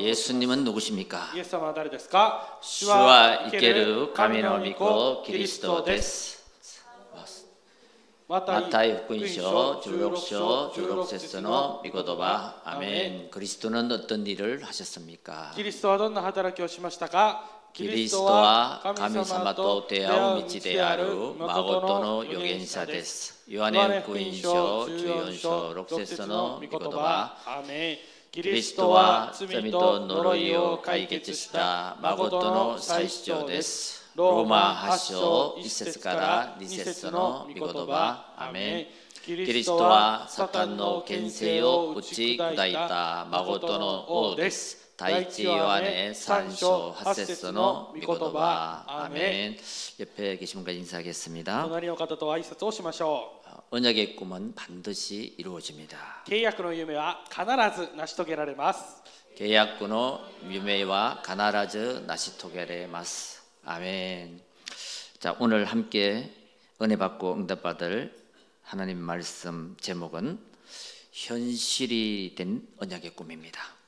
예수님은 누구십니까? 主は生ける神の御子キリストです. マタイ福音書十六章十六節の. 御言葉. アーメン. 그리스도는 어떤 일을 하셨습니까? キリストは神様と出会う道である真の預言者です. ヨハネの福音書十四章六節の. 御言葉. アーメン. キリストは罪と呪いを解決した誠の最主張です。ローマ8章1節から2節の御言葉アメンキリストはサタンの権勢を打ち砕いた誠の王です。第一ヨハネ3章8節の御言葉アメン 옆에 계신 분과 인사하겠습니다. 隣の方と挨拶をしましょ 언약의 꿈은 반드시 이루어집니다. う契約の夢は必ず成し遂げられます 계약군의 유매와 가나라즈 나시토게레마스 아멘. 자 오늘 함께 은혜 받고 응답받을 하나님 말씀 제목은 현실이 된 언약의 꿈입니다.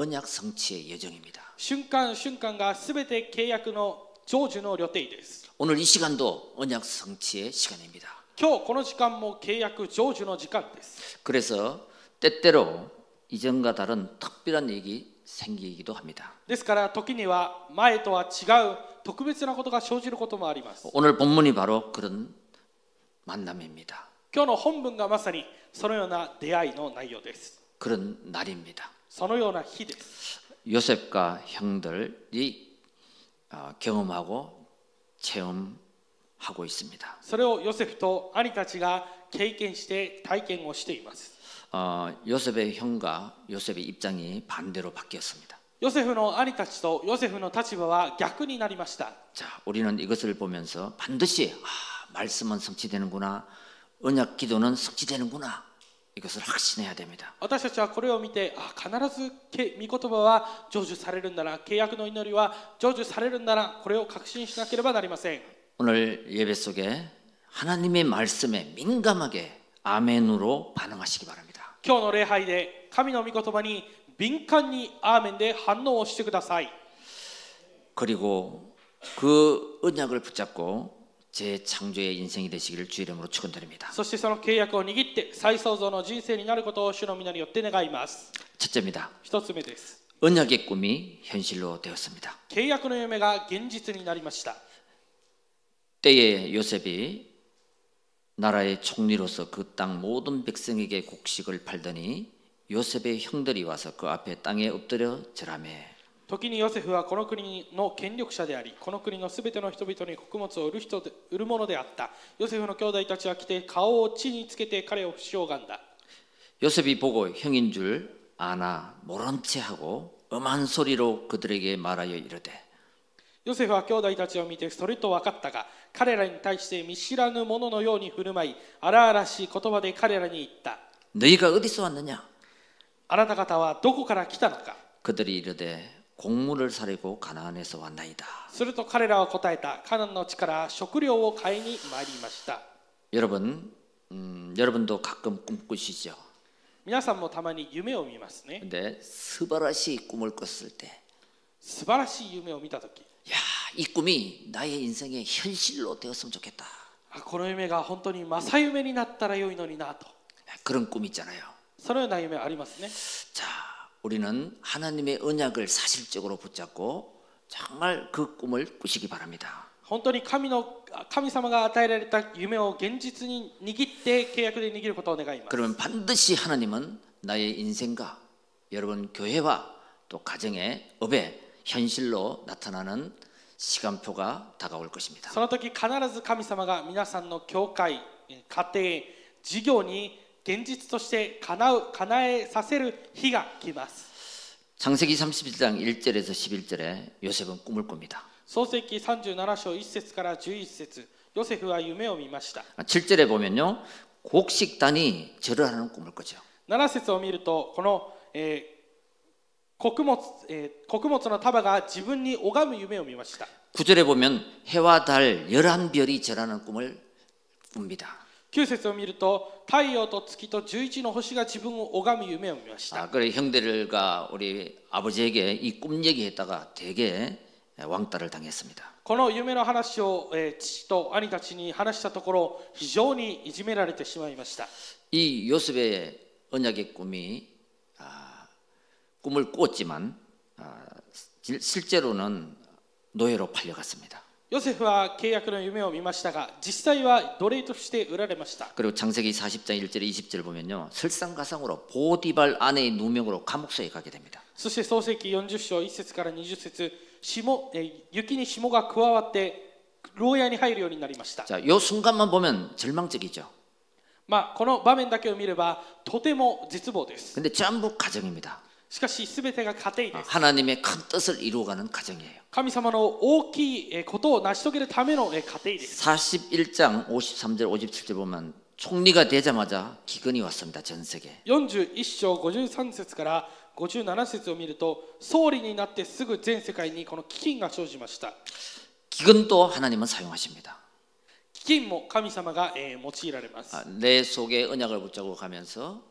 언약 성취의 여정입니다. 瞬間瞬間が全て契約の成就の旅程です 오늘 이 시간도 언약 성취의 시간입니다. 今日この時間も契約成就の時間です 그래서 때때로 이전과 다른 특별한 일이 생기기도 합니다. ですから時には前とは違う特別なことが生じることもあります 오늘 본문이 바로 그런 만남입니다. 今日の本文がまさにそのような出会いの内容です 그런 날입니다. そのような日です 요셉과 형들이 어, 경험하고 체험하고 있습니다. それをヨセフと兄たちが経験して体験をしています 어, 요셉의 형과 요셉의 입장이 반대로 바뀌었습니다. ヨセフの兄たちとヨセフの立場は逆になりました 자, 우리는 이것을 보면서 반드시 아, 말씀은 성취되는구나, 언약 기도는 성취되는구나 이것을 확신해야 됩니다. 私たちはこれを見てあ必ずけ御言葉は成就されるんだな契約の祈りは成就されるんだなこれを確信しなければなりません 오늘 예배 속에 하나님의 말씀에 민감하게 아멘으로 반응하시기 바랍니다. 今日の礼拝で神の御言葉に敏感にアーメンで反応をしてください 그리고 그 언약을 붙잡고 제 창조의 인생이 되시기를 주 이름으로 축원드립니다. そしてその契約を握って再創造の人生になることを主の皆によって願います 첫째입니다. 一つ目です 언약의 꿈이 현실로 되었습니다. 契約の夢が現実になりました 때에 요셉이 나라의 총리로서 그 땅 모든 백성에게 곡식을 팔더니 요셉의 형들이 와서 그 앞에 땅에 엎드려 절하매 時にヨセフはこの国の権力者でありこの国のすべての人々に穀物を売る人で売る者であったヨセフの兄弟たちは来て顔を地につけて彼を不祥がんだ 요셉이 보고 형인 줄 아나 모른 채 하고 엄한 소리로 그들에게 말하여 이르되 ヨセフは兄弟たちを見てそれと分かったが彼らに対して見知らぬ者のように振る舞い荒々しい言葉で彼らに言った 너희가 어디서 왔느냐 あなた方はどこから来たのか 그들이 이르되 곡물을 사려고 가나안에서 왔나이다 すると彼らは答えたカナンの地から食料を買いに参りました 여러분 음, 여러분도 가끔 꿈꾸시죠 皆さんもたまに夢を見ますね 근데 스바라시 꿈을 꿨을 때 素晴らしい夢を見た時 야, 이 꿈이 나의 인생의 현실로 되었으면 좋겠다. あこの夢が本当に正夢になったら良いのになと 그런 꿈 있잖아요. そのような夢ありますね 자, 우리는 하나님의 언약을 사실적으로 붙잡고 정말 그 꿈을 꾸시기 바랍니다. 本当に神の神様が与えられた夢を現実に握って契約で握ることを願います 그러면 반드시 하나님은 나의 인생과 여러분 교회와 또 가정의 업에 현실로 나타나는 시간표가 다가올 것입니다. その時必ず神様が皆さんの教会家庭事業に 現実として叶う叶えさせる日が来ます 창세기 31장 1절에서 11절에 요셉은 꿈을 꿉니다. 創世記37章1節から11節ヨセフは夢を見ました 7절에 보면요. 곡식단이 절을 하는 꿈을 꾸죠. 7節を見るとこの、えー穀物、えー穀物の束が自分に拝む夢を見ました 9절에 보면 해와 달 11별이 절하는 꿈을 꿉니다. 9節を見ると太陽と月と11の星が自分を拝む夢を見ました 아, 그래 형들과 우리 아버지에게 이 꿈 얘기했다가 되게 왕따를 당했습니다. この夢の話を、えー父と兄たちに話したところ非常にいじめられてしまいました 이 요셉의 언약의 꿈이 아, 꿈을 꿨지만 아, 실- 실제로는 노예로 팔려갔습니다. ヨセフは契約の夢を見ましたが実際は奴隷として売られました 그리고 창세기 40장 1절에 20절 보면요. 설상가상으로 보디발 아내의 누명으로 감옥소에 가게 됩니다. そして創世記40章1節から20節霜、えー雪に霜が加わって牢屋に入るようになりました 자, 요 순간만 보면 절망적이죠. まあこの場面だけを見ればとても絶望です 근데 전부 가정입니다. 하나님의 큰 뜻을 이루어가는 과정이에요. 41장 53절 57절 보면 총리가 되자마자 기근이 왔습니다. 전 세계. 41장 53절から 57節を見ると総理になってすぐ全世界にこの飢饉が生じました 기근도 하나님은 사용하십니다. 기근도 하나님은 사용합니다. 내 속에 언약을 붙잡고 가면서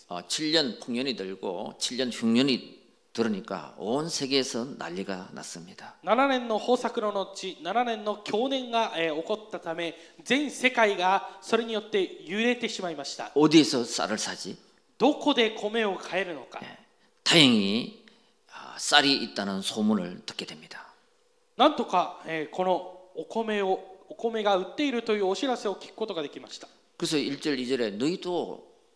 7년 풍년이 들고 7년 흉년이 들으니까 온 세계에서 난리가 났습니다. 7年の豊作の後7年の去年が、えー起こったため全世界がそれによって揺れてしまいました 어디에서 쌀을 사지? どこで米を買えるのか 다행히 아, 쌀이 있다는 소문을 듣게 됩니다. なんとか、えーこのお米をお米が売っているというお知らせを聞くことができました 그래서 1절 2절에 너희도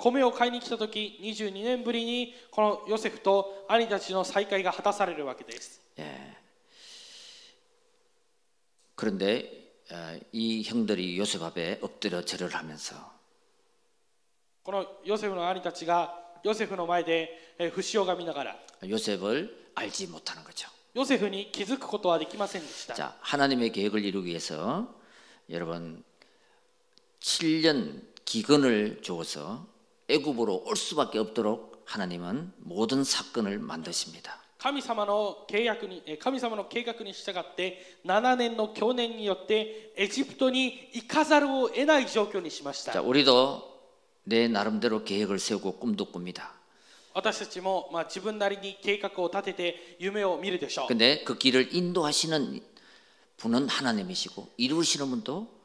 米を買いに来た時22年ぶりにこのヨセフと兄たちの再会が果たされるわけです 예. 그런데 어, 이 형들이 요셉 앞에 엎드려 절을 하면서 このヨセフの兄たちがヨセフの前でえー節をがみながら 요셉을 알지 못하는 거죠. ヨセフに気づくことはできませんでした 자, 하나님의 계획을 이루기 위해서 여러분 7년 기근을 주어서 애굽으로 올 수밖에 없도록 하나님은 모든 사건을 만드십니다. 神様の契約にえー神様の計画に従って7年の去年によってエジプトに行かざるを得ない状況にしました 자, 우리도 내 나름대로 계획을 세우고 꿈도 꿉니다. 私たちも、まあ、自分なりに計画を立てて夢を見るでしょう 근데 그 길을 인도하시는 분은 하나님이시고 이루시는 분도 하나님이십니다.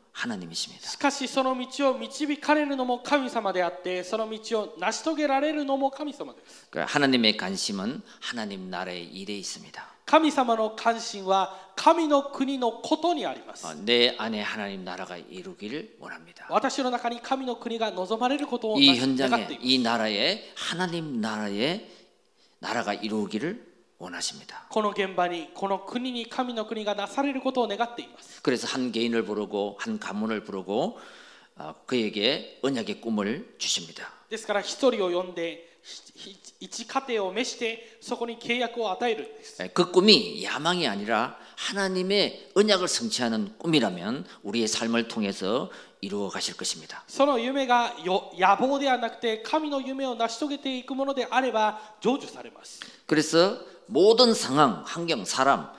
しかしその道を導かれるのも神様であってその道を成し遂げられるのも神様です。神様の関心は神の国のことにあります。私の中に神の国が望まれることを願っています。 이 나라에 하나님 나라의 나라가 이루기를 원하십니다. この現場にこの国に神の国がなされることを願っています 그래서 한 개인을 부르고 한 가문을 부르고 어, 그에게 언약의 꿈을 주십니다. ですから一人を呼んでひひ一家庭を召してそこに契約を与えるんです 예, 그 꿈이 야망이 아니라 하나님의 언약을 성취하는 꿈이라면 우리의 삶을 통해서 이루어 가실 것입니다. その夢がよ野望ではなくて神の夢を成し遂げていくものであれば成就されます 그래서 모든 상황, 환경, 사람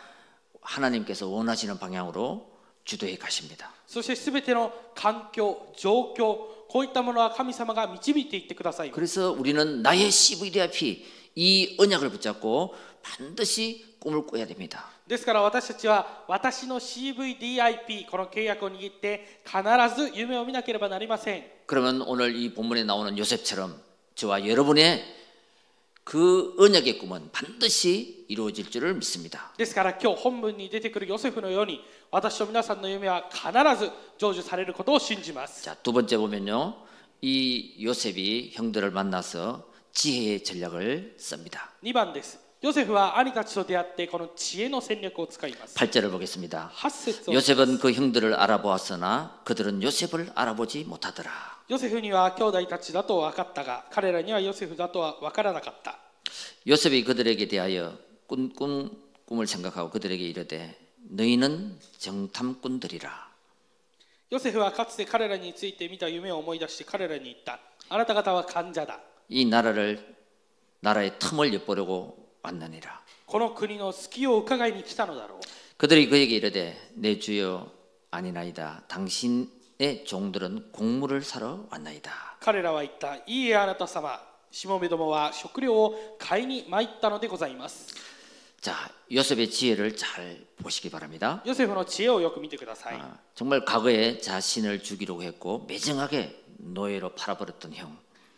하나님께서 원하시는 방향으로 주도해 가십니다. そしてすべての環境、状況、こういったものは神様が導いていってくださいます。 그래서 우리는 나의 CVDIP 이 언약을 붙잡고 반드시 꿈을 꿔야 됩니다. ですから私たちは私の CVDIP この契約を握って必ず夢を見なければなりません 그러면 오늘 이 본문에 나오는 요셉처럼 저와 여러분의 그 언약의 꿈은 반드시 이루어질 줄을 믿습니다. ですから今日本文に出てくるヨセフのように私と皆さんの夢は必ず成就されることを信じます 자, 두 번째 보면요. 이 요셉이 형들을 만나서 지혜의 전략을 씁니다. 2番です ヨセフは兄たちと出会ってこの知恵の戦略を使います 8절을 보겠습니다. 8節を 요셉은 그 형들을 알아보았으나 그들은 요셉을 알아보지 못하더라. ヨセフには兄弟たちだと分かったが彼らにはヨセフだとは分からなかった 요셉이 그들에게 대하여 꿈, 꿈, 꿈을 생각하고 그들에게 이르되 너희는 정탐꾼들이라. ヨセフはかつて彼らについて見た夢を思い出して彼らに言ったあなた方は患者だ 이 나라를 나라의 틈을 엿보려고 왔느니라. この国の隙を伺いに来たのだろう 그들이 그에게 이르되 내 주여 아니나이다. 당신의 종들은 곡물을 사러 왔나이다. 彼らは言ったいいえあなた様しもべどもは食料を買いに参ったのでございます 자, 요셉의 지혜를 잘 보시기 바랍니다. ヨセフの知恵をよく見てください 아, 정말 과거에 자신을 죽이려고 했고 매정하게 노예로 팔아버렸던 형.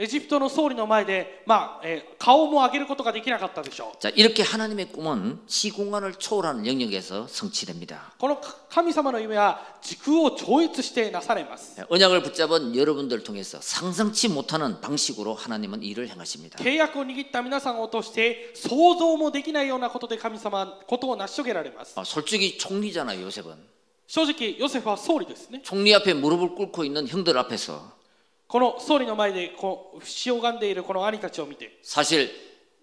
エジプトの総理の前で、まあえー顔も上げることができなかったでしょう 자, 이렇게 하나님의 꿈은 시공간을 초월하는 영역에서 성취됩니다. この神様の夢は時空を超越してなされます 언약을 붙잡은 여러분들 통해서 상상치 못하는 방식으로 하나님은 일을 행하십니다. 契約を握った皆さんを通して想像もできないようなことで神様はことを成し遂げられます 아, 솔직히 총리잖아요, 요셉은. 正直ヨセフは総理ですね 총리 앞에 무릎을 꿇고 있는 형들 앞에서 この総理の前でこう死を拝んでいるこの兄たちを見て 사실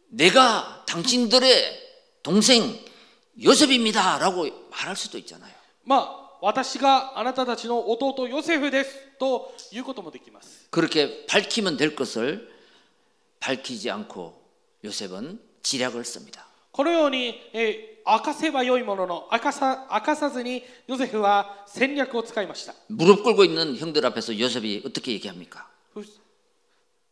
내가 당신들의 동생 요셉입니다라고 말할 수도 있잖아요. まあ私があなたたちの弟ヨセフですということもできます 그렇게 밝히면 될 것을 밝히지 않고 요셉은 지략을 씁니다. このように、えー 明かせばよいものの明かさ明かさずにヨセフは戦略を使いました。무릎 꿇고 있는 형들 앞에서 요셉이 어떻게 얘기합니 까?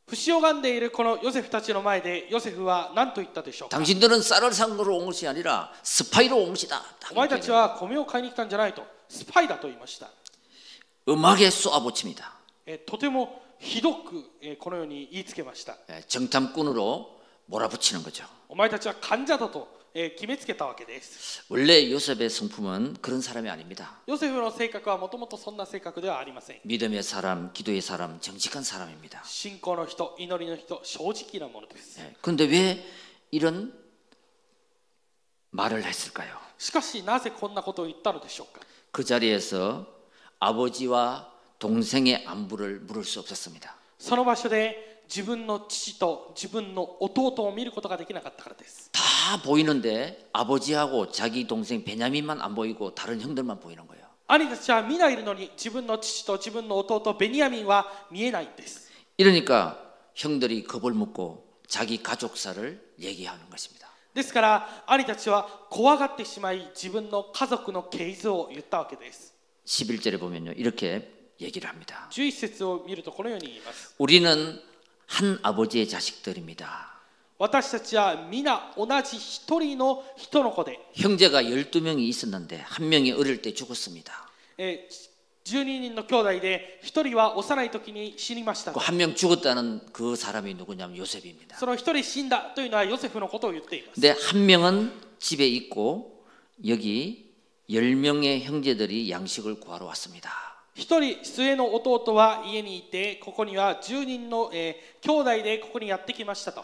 不死拝んでいるこのヨセフたちの前でヨセフは何と言ったでしょう당신들은 쌀을 상으 러 온 것이 아니라 스파이로 온 것이 다. お前たちは米を買いに来たんじゃないとスパイだと言いました。엄하게 쏘아붙입니 다. えとてもひどくえこのように言いつけました。 예, 정탐꾼으로 몰아붙이는 거 죠. お前たちは間者だと決めつけたわけです 원래 요셉의 성품은 그런 사람이 아닙니다. ヨセフの性格はもともとそんな性格ではありません 믿음의 사람, 기도의 사람, 정직한 사람입니다. 信仰の人祈りの人正直なものです 예, 그런데 왜 이런 말을 했을까요? しかしなぜこんなことを言ったのでしょうか 그 자리에서 아버지와 동생의 안부를 물을 수 없었습니다. その場所で自分の父と自分の弟を見ることができなかったからです 다 보이는데 아버지하고 자기 동생 베냐민만 안 보이고 다른 형들만 보이는 거예요. 兄たちは皆いるのに自分の父と自分の弟ベニヤミンは見えないんです 이러니까 형들이 겁을 먹고 자기 가족사를 얘기하는 것입니다. ですから兄たちは怖がってしまい自分の家族の系図を言ったわけです 11절에 보면요. 이렇게 얘기를 합니다. 11節を見るとこのように言います 우리는 한 아버지의 자식들입니다. 私たちは皆同じ一人の人の子で、 형제가 12명이 있었는데 한 명이 어릴 때 죽었습니다. えー12人の兄弟で一人は幼い時に死にました그 한 명 죽었다는 그 사람이 누구냐면 요셉입니다. その一人死んだというのはヨセフのことを言っています 근데 한 명은 집에 있고 여기 10명의 형제들이 양식을 구하러 왔습니다. 一人末の弟は家にいてここには10人の、えー、兄弟でここにやってきましたと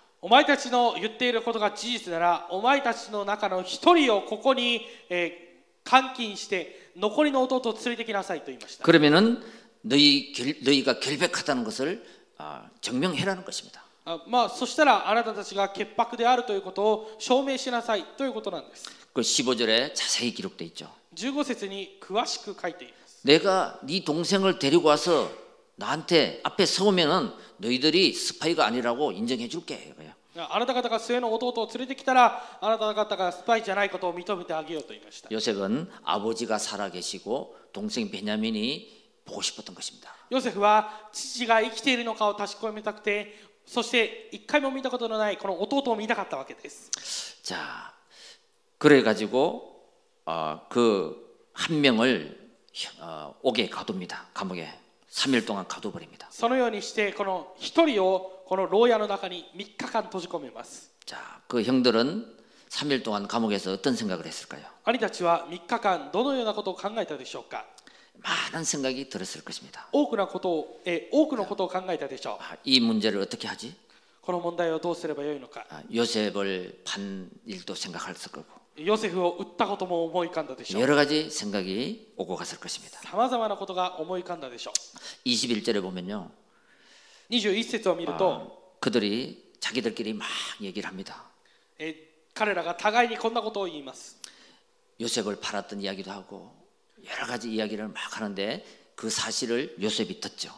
お前たちの言っていることが事実ならお前たちの中の一人をここに、えー監禁して残りの弟を連れてきなさいと言いました 그러면은 너희 결, 너희가 결백하다는 것을 아, 증명해라는 것입니다. あまあそしたらあなたたちが潔白であるということを証明しなさいということなんです 그 15절에 자세히 기록돼 있죠. 15節に詳しく書いています 내가 네 동생을 데리고 와서 나한테 앞에 서우면은 너희들이 스파이가 아니라고 인정해 줄게 이거예요. あなた方が末の弟を連れてきたらあなた方がスパイじゃないことを認めてあげようと言いました 요셉은 아버지가 살아 계시고 동생 베냐민이 보고 싶었던 것입니다. ヨセフは父が生きているのかを確かめたくてそして一回も見たことのないこの弟を見たかったわけです 자, 그래 가지고 어, 그한 명을 어, 옥에 가둡니다. 감옥에 3일 동안 가둬버립니다. そのようにしてこの一人をこの牢屋の中に3日間閉じ込めます 자, 그 형들은 3일 동안 감옥에서 어떤 생각을 했을까요? 兄たちは3日間どのようなことを考えたでしょうか 많은 생각이 들었을 것입니다. 多くのことをえ多くのことを考えたでしょう 아, 이 문제를 어떻게 하지? この問題をどうすればよいのか 아, 요셉을 판 일도 생각할 거고 ヨセフを撃ったことも思い浮かんだでしょう 여러 가지 생각이 오고 갔을 것입니다. さまざまなことが思い浮かんだでしょ 21절에 보면요. う21節を見ると、 아, 그들이 자기들끼리 막 얘기를 합니다. え彼らが互いにこんなことを言います 요셉을 팔았던 이야기도 하고 여러 가지 이야기를 막 하는데 그 사실을 요셉이 듣죠.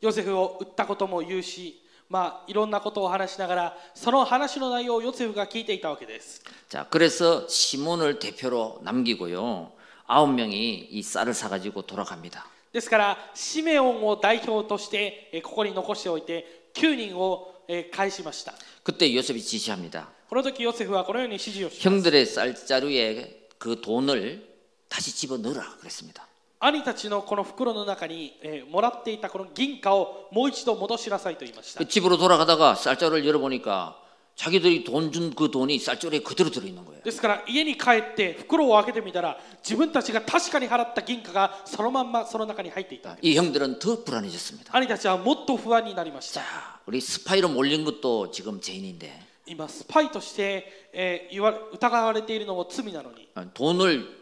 ヨセフを撃ったことも言うし まあいろんなことを話しながらその話の内容をヨセフが聞いていたわけです 자, 그래서 시몬을 대표로 남기고요. 아홉 명이 이 쌀을 사가지고 돌아갑니다. ですからシメオンを代表としてえここに残しておいて9人をえ返しました 그때 요셉이 지시합니다. この時ヨセフはこのように指示をします 형들의 쌀자루에 그 돈을 다시 집어 넣으라 그랬습니다. 兄たちのこの袋の中に、えーもらっていたこの銀貨をもう一度戻しなさいと言いました 그 집으로 돌아가다가 쌀자루를 열어보니까 자기들이 돈 준 그 돈이 쌀자루에 그대로 들어있는 거예요. ですから家に帰って袋を開けてみたら自分たちが確かに払った銀貨がそのまんまその中に入っていた 이 형들은 더 불안해졌습니다. 兄たちはもっと不安になりました 자, 우리 스파이로 몰린 것도 지금 죄인인데 今スパイとして、えー言わ疑われているのも罪なのに 어, 돈을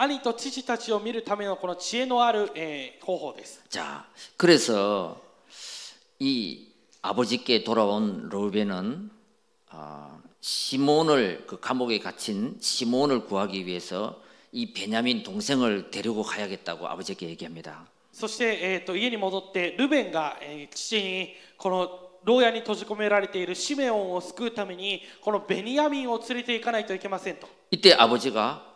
兄と父たちを見るためのこの知恵のある、えー、方法です。じゃ자그래서이아버지께돌아온로벤은아시몬을그감옥에갇힌시몬을구하기위해서이 베냐민 동생을 데리고 가야겠다고 아버지에게 얘기합니 다. そしてえっと家に戻ってルベンが父にこの牢屋に閉じ込められているシメオンを救うためにこのベニヤミンを連れて行かないといけませんと。이때 아버지가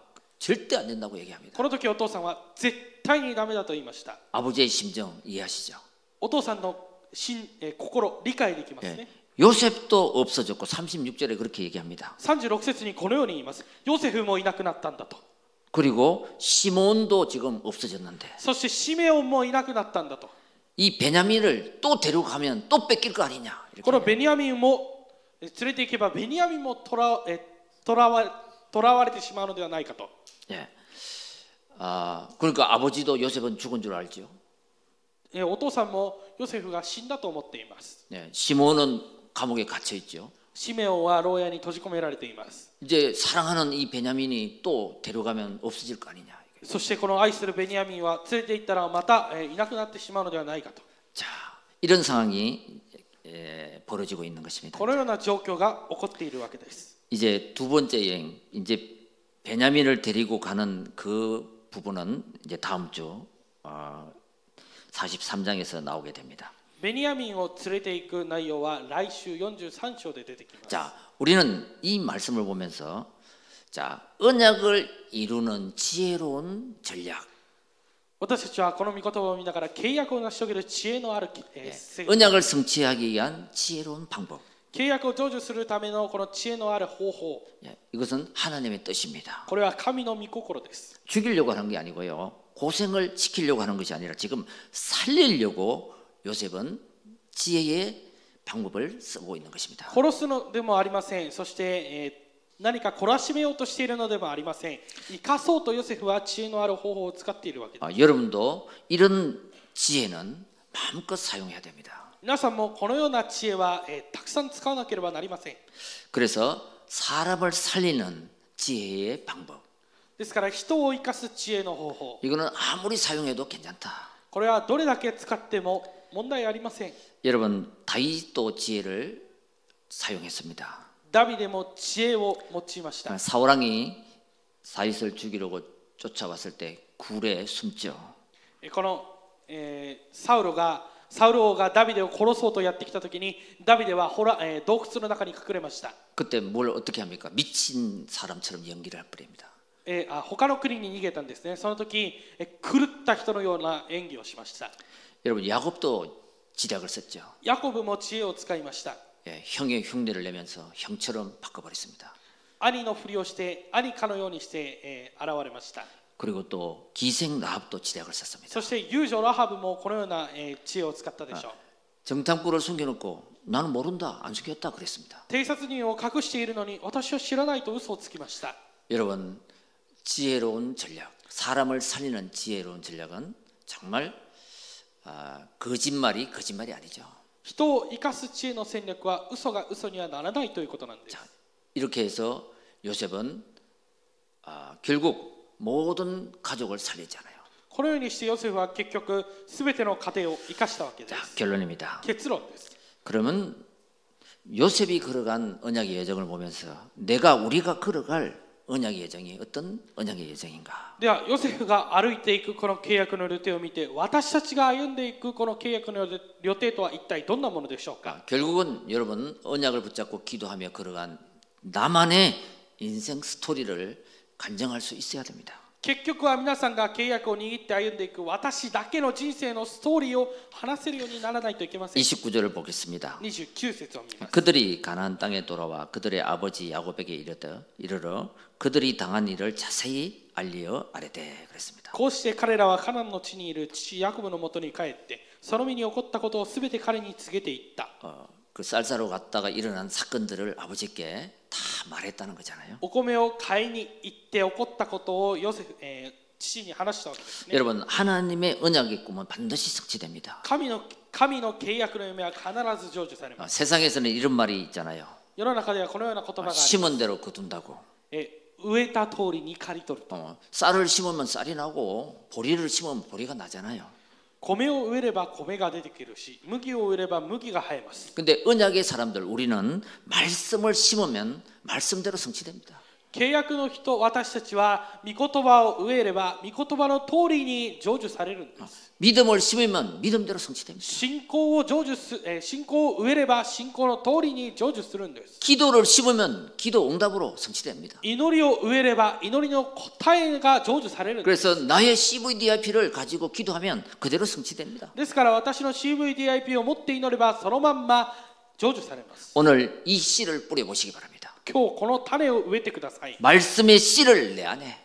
절대 안 된다고 얘기합니다. この時お父さんは絶対にダメだと言いました. 아버지의 심정 이해하시죠? お父さんの心理解できますね. 네. 요셉도 없어졌고 36절에 그렇게 얘기합니다. 36節にこのように言います. 요셉도 いなくなったんだと. 그리고 시몬도 지금 없어졌는데. そしてシメオンもいなくなったんだと.이 베냐민을 또 데려가면 또 뺏길 거 아니냐. このベニヤミンも連れて行けばベニヤミンも捕らえ捕らわとらわれてしまうのではないかと 예. 아, 그러니까 아버지도 요셉은 죽은 줄 알죠. えーお父さんもヨセフが死んだと思っています 예. 시몬은 감옥에 갇혀 있죠. シメオンは牢屋に閉じ込められています 이제 사랑하는 이 베냐민이 또 데려가면 없어질 거 아니냐. そしてこの愛するベニヤミンは連れて行ったらまた、えーいなくなってしまうのではないかと 자, 이런 상황이 예, 벌어지고 있는 것입니다. このような状況が起こっているわけです 이제 두 번째 여행, 이제 베냐민을 데리고 가는 그 부분은 이제 다음 주 어, 43장에서 나오게 됩니다. ベニヤミンを連れて行く内容は来週43章で出てきます 자, 우리는 이 말씀을 보면서 자, 언약을 이루는 지혜로운 전략, 私たちはこの御言葉を見ながら契約を成し遂げる知恵のある、えーせ 언약을 성취하기 위한 지혜로운 방법. 契約を成就するためのこの知恵のある方法 예, 이것은 하나님의 뜻입니다. これは神の御心です 죽이려고 하는 게 아니고요. 고생을 시키려고 하는 것이 아니라 지금 살리려고 요셉은 지혜의 방법을 쓰고 있는 것입니다. 殺すのでもありませんそして、えー何か懲らしめようとしているのでもありません生かそうとヨセフは知恵のある方法を使っているわけです 아, 여러분도 이런 지혜는 마음껏 사용해야 됩니다. 皆さんもこのような知恵は、えーたくさん使わなければなりません 그래서 사람을 살리는 지혜의 방법. ですから人を生かす知恵の方法 이거는 아무리 사용해도 괜찮다. これはどれだけ使っても問題ありません 여러분 다윗도 지혜를 사용했습니다. ダビデも知恵を用いました 사울왕이 다윗을 죽이려고 쫓아왔을 때 굴에 숨죠. えこの、えーサウロが サウル王がダビデを殺そうとやってきた時にダビデはほら、えー洞窟の中に隠れました、 그때 뭘 어떻게 합니까? 미친 사람처럼 연기를 할 뿐입니다. えーあ他の国に逃げたんですねその時、えー狂った人のような演技をしました 여러분 야곱도 지략을 썼죠. ヤコブも知恵を使いました 예, 형의 흉내를 내면서 형처럼 바꿔버렸습니다. 兄のふりをして兄かのようにして、えー現れました 그리고 또 기생 라합도 지략을 썼습니다. そして遊女ラハブもこのような、えー知恵を使ったでしょう 정탐꾼을 숨겨놓고 나는 모른다 안 숨겼다 그랬습니다. 偵察人を隠しているのに私は知らないと嘘をつきました 여러분 지혜로운 전략, 사람을 살리는 지혜로운 전략은 정말 아, 거짓말이 거짓말이 아니죠. 人を生かす知恵の戦略は嘘が嘘にはならないということなんです 이렇게 해서 요셉은 아, 결국 모든 가족을 살리잖아요. このようにしてヨセフは結局全ての家庭を生かしたわけで 자 す 결론입니다. 結論です 그러면 요셉이 걸어간 언약의 여정을 보면서 내가 우리가 걸어갈 언약의 여정이 어떤 언약의 여정인가? ではヨセフが歩いていくこの契約の旅程を見て私たちが歩んでいくこの契約の旅程とは一体どんなものでしょうか 아, 결국은 여러분 언약을 붙잡고 기도하며 걸어간 나만의 인생 스토리를 간증할 수 있어야 됩니다. 結局は皆さんが契約を握って歩んでいく私だけの人生のストーリーを話せるようにならないといけません 29절을 보겠습니다. 29節を見ます 그들이 가나안 땅에 돌아와 그들의 아버지 야곱에게 이르되 이르러 그들이 당한 일을 자세히 알리어 아래되 그랬습니다. こうして彼らはカナンの地にいる父ヤコブのもとに帰ってその身に起こったことをすべて彼に告げていった 어, 그 쌀사로 갔다가 일어난 사건들을 아버지께 다 말했다는 거잖아요. お米を買いに行って起こったことをヨセフ、えー父に話したわけですね 여러분 하나님의 언약의 꿈은 반드시 성취됩니다. 神の神の契約の夢は必ず成就されま 어, す 세상에서는 이런 말이 있잖아요. 世の中ではこのような言葉 어, があります 심은 대로 거둔다고. え植えた通りに刈り取る 어, 쌀을 심으면 쌀이 나고 보리를 심으면 보리가 나잖아요. 고메를 의뢰바 고메가 되기로 시 무기를 의뢰바 무기가 하에 맞습니다. 근데 언약의 사람들 우리는 말씀을 심으면 말씀대로 성취됩니다. 契約の人私たちは御言葉を植えれば御言葉の通りに成就されるんです 믿음을 심으면 믿음대로 성취됩니다. 信仰を成就す、えー信仰を植えれば信仰の通りに成就するんです 기도를 심으면 기도 응답으로 성취됩니다. 祈りを植えれば祈りの答えが成就されるんです 그래서 나의 CVDIP를 가지고 기도하면 그대로 성취됩니다. ですから私の CVDIP を持って祈ればそのまんま成就されます 오늘 이 씨를 뿌려 보시기 바랍니다. 今日この種を植えてください 말씀의 씨를 내 안에,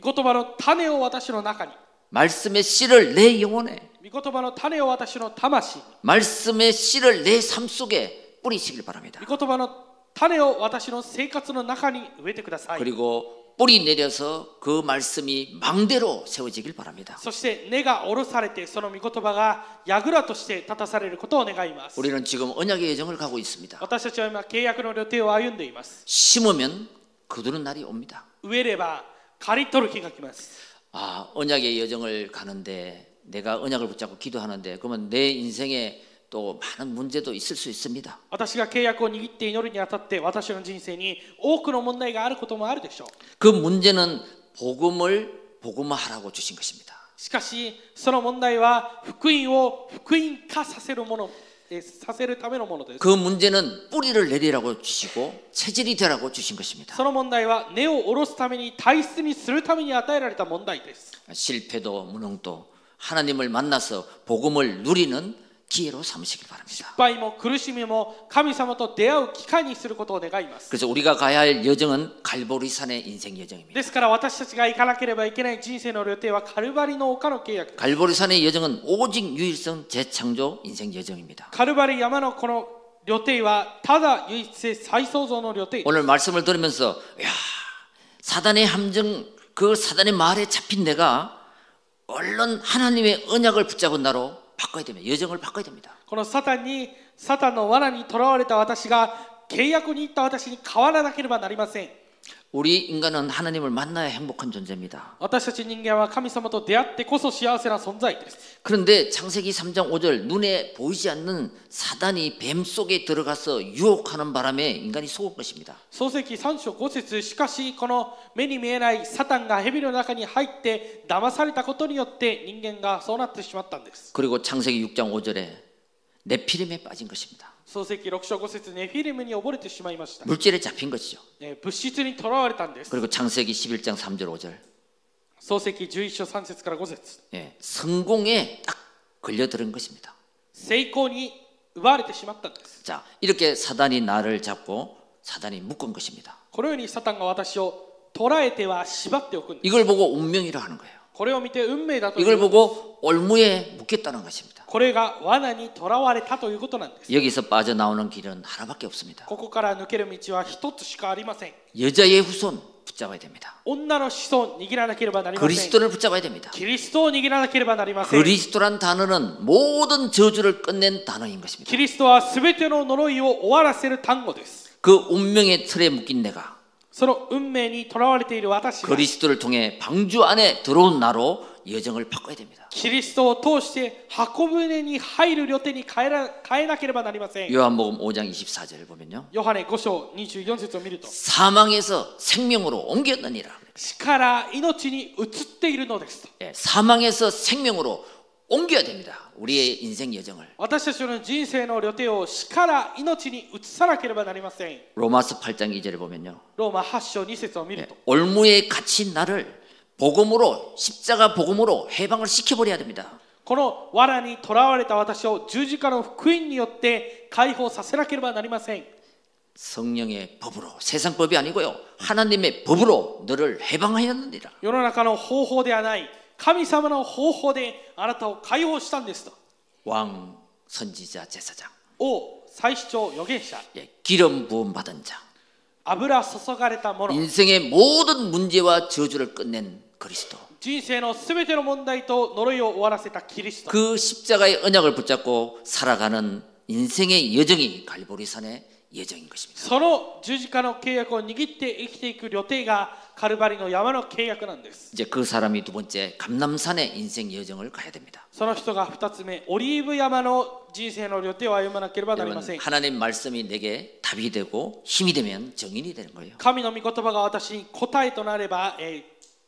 御言葉の種を私の中に 말씀의 씨를 내 영혼에, 御言葉の種を私の魂に 말씀의 씨를 내 삶 속에 뿌리시길 바랍니다. 御言葉の種を私の生活の中に植えてください 그리고 뿌리 내려서 그 말씀이 망대로 세워지길 바랍니다. そして根が下ろされてその御言葉が櫓として立たされることを願います 우리는 지금 언약의 예정을 가고 있습니다. 私たちは今契約の旅程を歩んでいます 심으면 거두는 날이 옵니다. 植えれば刈り取る日が来ます 아, 언약의 여정을 가는데 내가 언약을 붙잡고 기도하는데 그러면 내 인생에 또 많은 문제도 있을 수 있습니다. 私が契約を握って祈るにあたって私の人生に多くの問題があることもあるでしょう 그 문제는 복음을 복음화하라고 주신 것입니다. しかしその問題は福音を福音化させるものえさせるためのものです 그 문제는 뿌리를 내리라고 주시고 체질이 되라고 주신 것입니다. その問題は根を下ろすために体質にするために与えられた問題です 실패도 무능도 하나님을 만나서 복음을 누리는 기회로 삼으시길 바랍니다. 失敗も苦しみも神様と出会う機会にすることを願います 그래서 우리가 가야 할 여정은 갈보리산의 인생 여정입니다. ですから私たちが行かなければいけない人生の予定はカルバリの丘の契約 갈보리산의 여정은 오직 유일성 재창조 인생 여정입니다. カルバリ山のこの予定はただ唯一性再創造の予定 오늘 말씀을 들으면서 야 사단의 함정 그 사단의 말에 잡힌 내가 얼른 하나님의 언약을 붙잡은 나로 このサタンにサタンの罠にとらわれた私が契約に行った私に変わらなければなりません。 우리 인간은 하나님을 만나야 행복한 존재입니다. 私たち人間は神様と出会ってこそ幸せな存在です 그런데 창세기 3장 5절 눈에 보이지 않는 사단이 뱀 속에 들어가서 유혹하는 바람에 인간이 속은 것입니다. 創世記3章5節しかしこの目に見えないサタンが蛇の中に入って騙されたことによって人間がそうなってしまったんです 그리고 창세기 6장 5절에 네피림에 빠진 것입니다. 創世記6章5節ネフィリムに溺れてしまいました、 물질에 잡힌 것이죠. えー物質にとらわれたんです 그리고 창세기 11장 3절 5절 創世記11章3節から5節 예, 성공에 딱 걸려들은 것입니다. 成功に奪われてしまったんです 자, 이렇게 사단이 나를 잡고 사단이 묶은 것입니다. このようにサタンが私を捉えては縛っておくんです 이걸 보고 운명이라 하는 거예요. これを見て運命だとい 이걸 う 보고 올무에 묶였다는 것입니다. 여기서 빠져나오는 길은 하나밖에 없습니다. 여자의 후손 붙잡아야 됩니다. 그리스도를 붙잡아야 됩니다. 그리스도란 단어는 모든 저주를 끝낸 단어인 것입니다. 그 운명의 틀에 묶인 내가 그리스도를 통해 방주 안에 들어온 나로 여정을 바꿔야 됩니다. キリストを通して箱舟に入る旅程に変えら変えなければなりません 요한복음 5장 24절을 보면요. ヨハネ5章24節を見ると 사망에서 생명으로 옮겼느니라. 死から命に移っているのです 예, 사망에서 생명으로 옮겨야 됩니다. 우리의 인생 여정을. 私たちの人生の旅程を死から命に移さなければなりません 로마서 8장 2절을 보면요. ローマ8章2節を見る 예, と 올무에 갇힌 나를 복음으로 십자가 복음으로 해방을 시켜버려야 됩니다. この藁にとらわれた私を十字架の福音によって解放させなければなりません 성령의 법으로 세상 법이 아니고요. 하나님의 법으로 너를 해방하였느니라. 世の中の方法ではない神様の方法であなたを解放したんですと 왕 선지자 제사장 王祭司長預言者 예, 기름 부음 받은 자 油注がれた者 인생의 모든 문제와 저주를 끝낸 그리스도 人生のすべての問題と呪いを終わらせたキリスト 그 십자가의 언약을 붙잡고 살아가는 인생의 여정이 갈보리산의 여정인 것입니다. その十字架の契約を握って生きていく旅程がカルバリの山の契約なんです 이제 그 사람이 두 번째 감남산의 인생 여정을 가야 됩니다. その人が2つ目オリーブ山の人生の旅程を歩まなければなりま 여러분 せん 하나님 말씀이 내게 답이 되고 힘이 되면 정인이 되는 거예요. 神の御言葉が私に答えとなれば、えー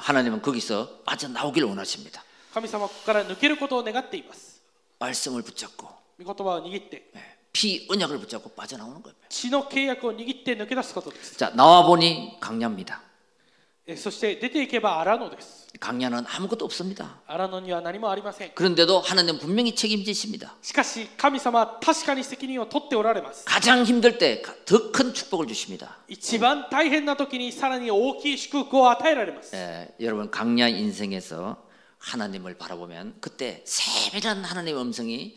하나님은 거기서 빠져나오길 원하십니다. 말씀을 붙잡고 네, 피언약을 붙잡고 빠져나오는 겁니다. 자, 나와 보니 강야입니다. 강야는 아무것도 없습니다. 그런데도 하나님 분명히 책임지십니다. 가장 힘들 때 더 큰 축복을 주십니다. 예, 여러분 강야 인생에서 하나님을 바라보면 그때 세밀한 하나님의 음성이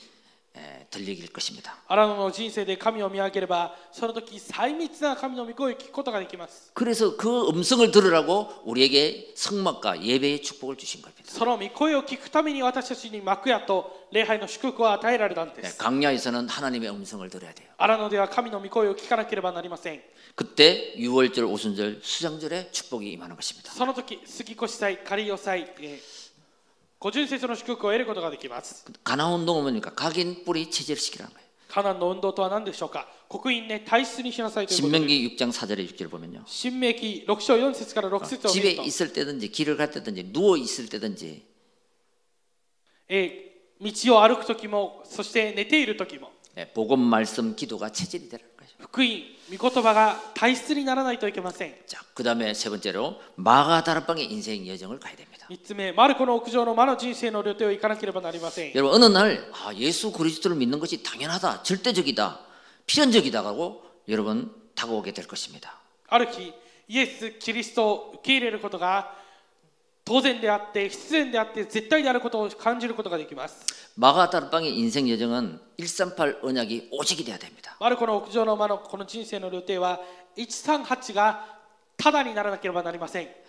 들리길 것입니다. アラノの人生で神を見上げればその時細密な神の御声を聞くことができます 그래서 그 음성을 들으라고 우리에게 성막과 예배의 축복을 주신 겁니다. その御声を聞くために私たちに幕屋と礼拝の祝福を与えられたんで 네, す 강야에서는 하나님의 음성을 들어야 돼요. アラノでは神の御声を聞かなければなりません 그때 유월절, 오순절, 수장절에 축복이 임하는 것입니다. その時杉越祭仮予祭、えー、 五巡節の祝福を得ることができます 가나 운동은 뭡니까? 각인 뿌리 체질을 시키라는 거예요. カナンの運動とは何でしょうか刻印ね体質にしなさいということです 신명기 6장 4절에 6절 보면요. 新明記6章4節から6節を見 집에 ると 있을 때든지 길을 갈 때든지 누워 있을 때든지 えー道を歩く時もそして寝ている時も 네, 복음 말씀 기도가 체질이 되라는 거죠. 福音御言葉が体質にならないといけません 자, 그다음에 세 번째로 마가다락방의 인생 여정을 가야 됩니다. 3つ目マルコの屋上の魔の人生の旅程を行かなければなりません 여러분 어느 날 아, 예수 그리스도를 믿는 것이 당연하다, 절대적이다, 필연적이다라고 여러분 다가오게 될 것입니다. ある日イエス・キリストを受け入れることが当然であって必然であって絶対であることを感じることができます 마가다락방의 인생 여정은 138 언약이 오직이 돼야 됩니다. マルコの屋上の魔のこの人生の旅程は138がただにならなければなりません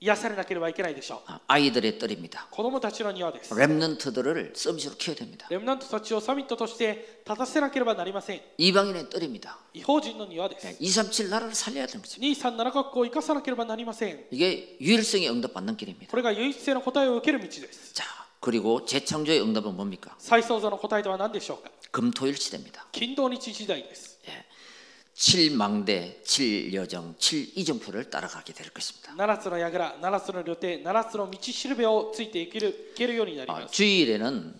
癒されなければいけないでしょう 아, 아이들의 뜰입니다. 子供たちの庭です 렘넌트들을 서비스로 키워야 됩니다. レムナントたちをサミットとして立たせなければなりません 이방인의 뜰입니다. 違法人の庭で 네, す 237 나라를 살려야 되는 거죠. 237カ国を生かさなければなりません 이게 유일성의 응답 받는 길입니다. これが唯一性の答えを受ける道です 자, 그리고 재창조의 응답은 뭡니까? 再創造の答えとは何でしょうか 금토일 시대입니다. 金土日時代です 7망대, 7여정, 7이정표를 따라가게 될 것입니다. 7つの櫓7つの旅程7つの道しるべをついていけるいけるようになり 아, ます 주일에는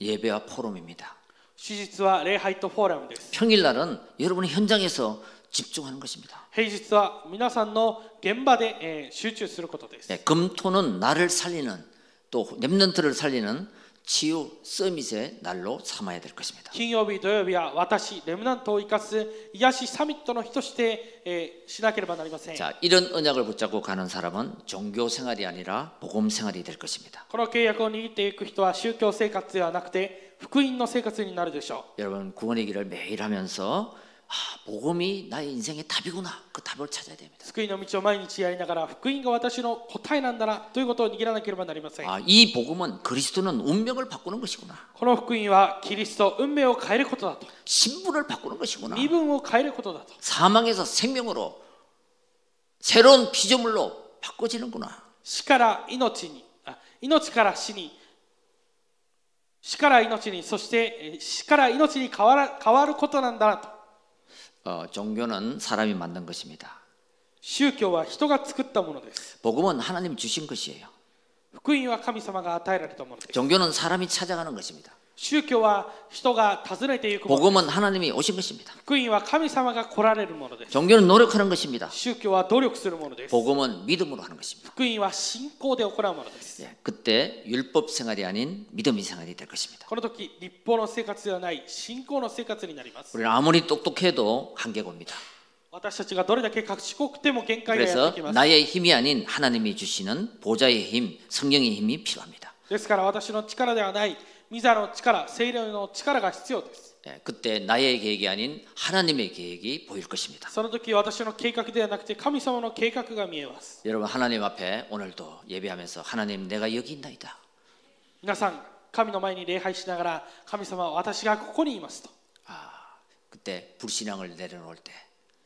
예배와 포럼입니다. 手術は礼拝とフォーラムです 평일날은 여러분이 현장에서 집중하는 것입니다. 平日は皆さんの現場で、えー集中することです 네, 금토는 나를 살리는 또 렘넌트를 살리는 치유 서밋의 날로 삼아야 될 것입니다. 金曜日土曜日は私レムナントを生かす癒しサミットの日として、えーしなければなりません 자, 이런 언약을 붙잡고 가는 사람은 종교 생활이 아니라 복음 생활이 될 것입니다. この契約を握っていく人は宗教生活ではなくて福音の生活になるでしょ 여러분 구원의 길을 매일 하면서 아, 복음이 나의 인생의 답이구나. 그 답을 찾아야 됩니다. う救いの道を毎日やりながら福音が私の答えなんだなということを握らなければなりません 아, 이 복음은 그리스도는 운명을 바꾸는 것이구나. この福音はキリスト運命を変えることだと 신분을 바꾸는 것이구나. 身分を変えることだと 사망에서 생명으로 새로운 피조물로 바꿔지는구나. 死から命にあ命から死に死から命にそしてえー死から命に変わら変わることなんだなと 어, 종교는 사람이 만든 것입니다. 宗教は人が作ったものです 복음은 하나님 주신 것이에요. 福音は神様が与えられたものです 종교는 사람이 찾아가는 것입니다. 宗教は人が訪ねていくもの 복음은 하나님이 오신 것입니다. 福音は神様が来られるものです 종교는 노력하는 것입니다. 宗教は努力するものです 복음은 믿음으로 하는 것입니다. 福音は信仰で行うものです 예, 그때 율법 생활이 아닌 믿음의 생활이 될 것입니다. この時立法の生活ではない信仰の生活になります 우리는 아무리 똑똑해도 한계가 옵니다. 私たちがどれだけ賢くても限界がやっ 그래서 てきます 나의 힘이 아닌 하나님이 주시는 보좌의 힘, 성령의 힘이 필요합니다. ですから私の力ではない 御座の力聖霊の力が必要です 예, 그때 나의 계획이 아닌 하나님의 계획이 보일 것입니다. その時私の計画ではなくて神様の計画が見えます 여러분 하나님 앞에 오늘도 예배하면서 하나님 내가 여기 있나이다. 皆さん神の前に礼拝しながら神様は私がここにいますと 아, 그때 불신앙을 내려놓을 때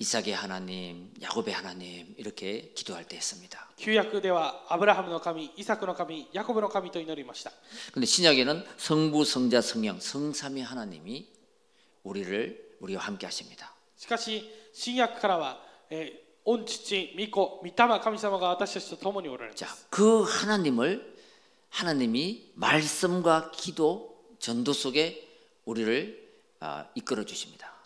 이삭의 하나님, 야곱의 하나님 이렇게 기도할 때 했습니다. 旧約ではアブラハムの神イサクの神ヤコブの神と祈りました 근데 신약에는 성부, 성자, 성령, 성삼위 하나님이 우리를 우리와 함께 하십니다. しかし新約からは、えー御父御子御霊神様が私たちと共におられます 자, 그 하나님을 하나님이 말씀과 기도, 전도 속에 우리를 아, 이끌어 주십니다.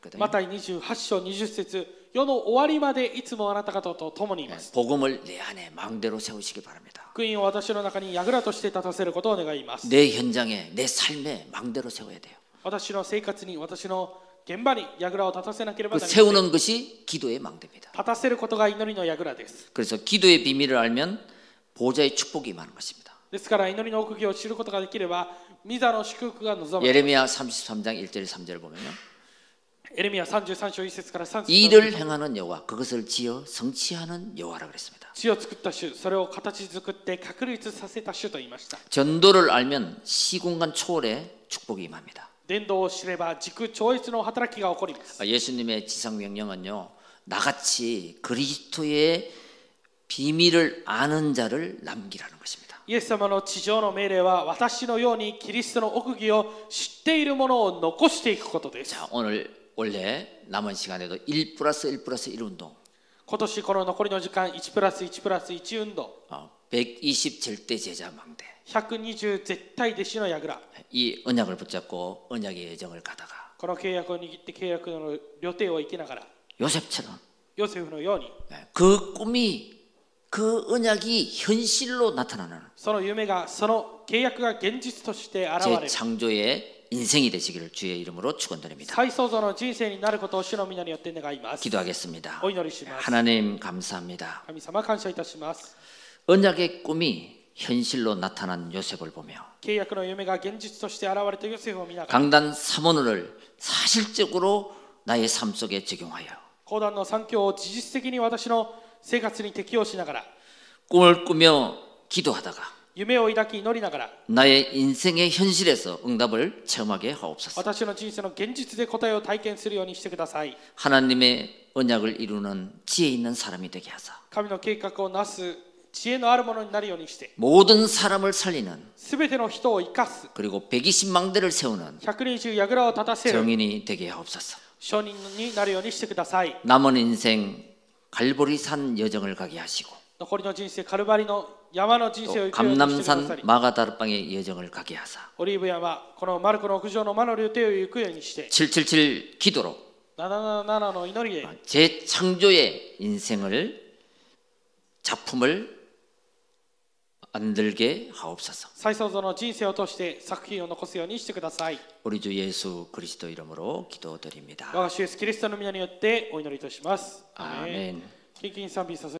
그랬거든요. マタイ28章20節世の終わりまでいつもあなた方と共にいます 복음을 내 안에 망대로 세우시기 바랍니다. 福音を私の中に櫓として立たせることを願います 내 현장에 내 삶에 망대로 세워야 돼요. 私の生活に私の現場に櫓を立たせなければ 그 なりません 세우는 것이 기도의 망대입니다. 立たせることが祈りの櫓です 그래서 기도의 비밀을 알면 보좌의 축복이 임하는 것입니다. ですから祈りの奥義を知ることができれば御座の祝福が望む 예레미야 33장 1절 3절 보면요. エレミア33章1節から3節 일을 행하는 여호와 그것을 지어 성취하는 여호와라 그랬습니다. 地を作った主それを形作って確立させた主と言いました 전도를 알면 시공간 초월의 축복이 임합니다. 伝道を知れば時空超越の働きが起こります 아, 예수님의 지상 명령은요. 나같이 그리스도의 비밀을 아는 자를 남기라는 것입니다. イエス様の地上の命令は私のようにキリストの奥義を知っているものを残していくことです 자, 오늘 원래 남은 시간에도 1 플러스 1 플러스 1 운동 今年この残りの時間1プラス1プラス1運動 어, 120 절대 제자 망대 120絶対弟子の櫓 이 언약을 붙잡고 언약의 여정을 가다가 この契約を握って契約の旅程を生きながら 요셉처럼 ヨセフのように 네, 그 꿈이 그 언약이 현실로 나타나는 その夢がその契約が現実として現れる 재창조의 인생이 되시기를 주의 이름으로 축원드립니다. 再創造の人生になることを主の皆によって願います 기도하겠습니다. お祈りします 하나님 감사합니다. 神様感謝いたします 언약의 꿈이 현실로 나타난 요셉을 보며 契約の夢が現実として現れたヨセフを見ながら 강단 삼원을 사실적으로 나의 삶 속에 적용하여 講談の三教を事実的に私の生活に適用しながら 꿈을 꾸며 기도하다가 夢を抱き祈りながら 나의 인생의 현실에서 응답을 체험하게 하옵소서. 私の人生の現実で答えを体験するようにしてください 하나님의 언약을 이루는 지혜 있는 사람이 되게 하사 神の計画をなす知恵のあるものになるようにして 모든 사람을 살리는 すべての人を生かす 그리고 120망대를 세우는 120櫓を立たせる 정인이 되게 하옵소서. 証人になるようにしてください 남은 인생 갈보리산 여정을 가게 하시고 残りの人生カルバリの 감남산 마가다르방의 예정을 가게 하사 777 기도로 제 어, 창조의 인생을 작품을 만들게 하옵소서. 우리 주 예수 그리스도 이름으로 기도드립니다. 아멘.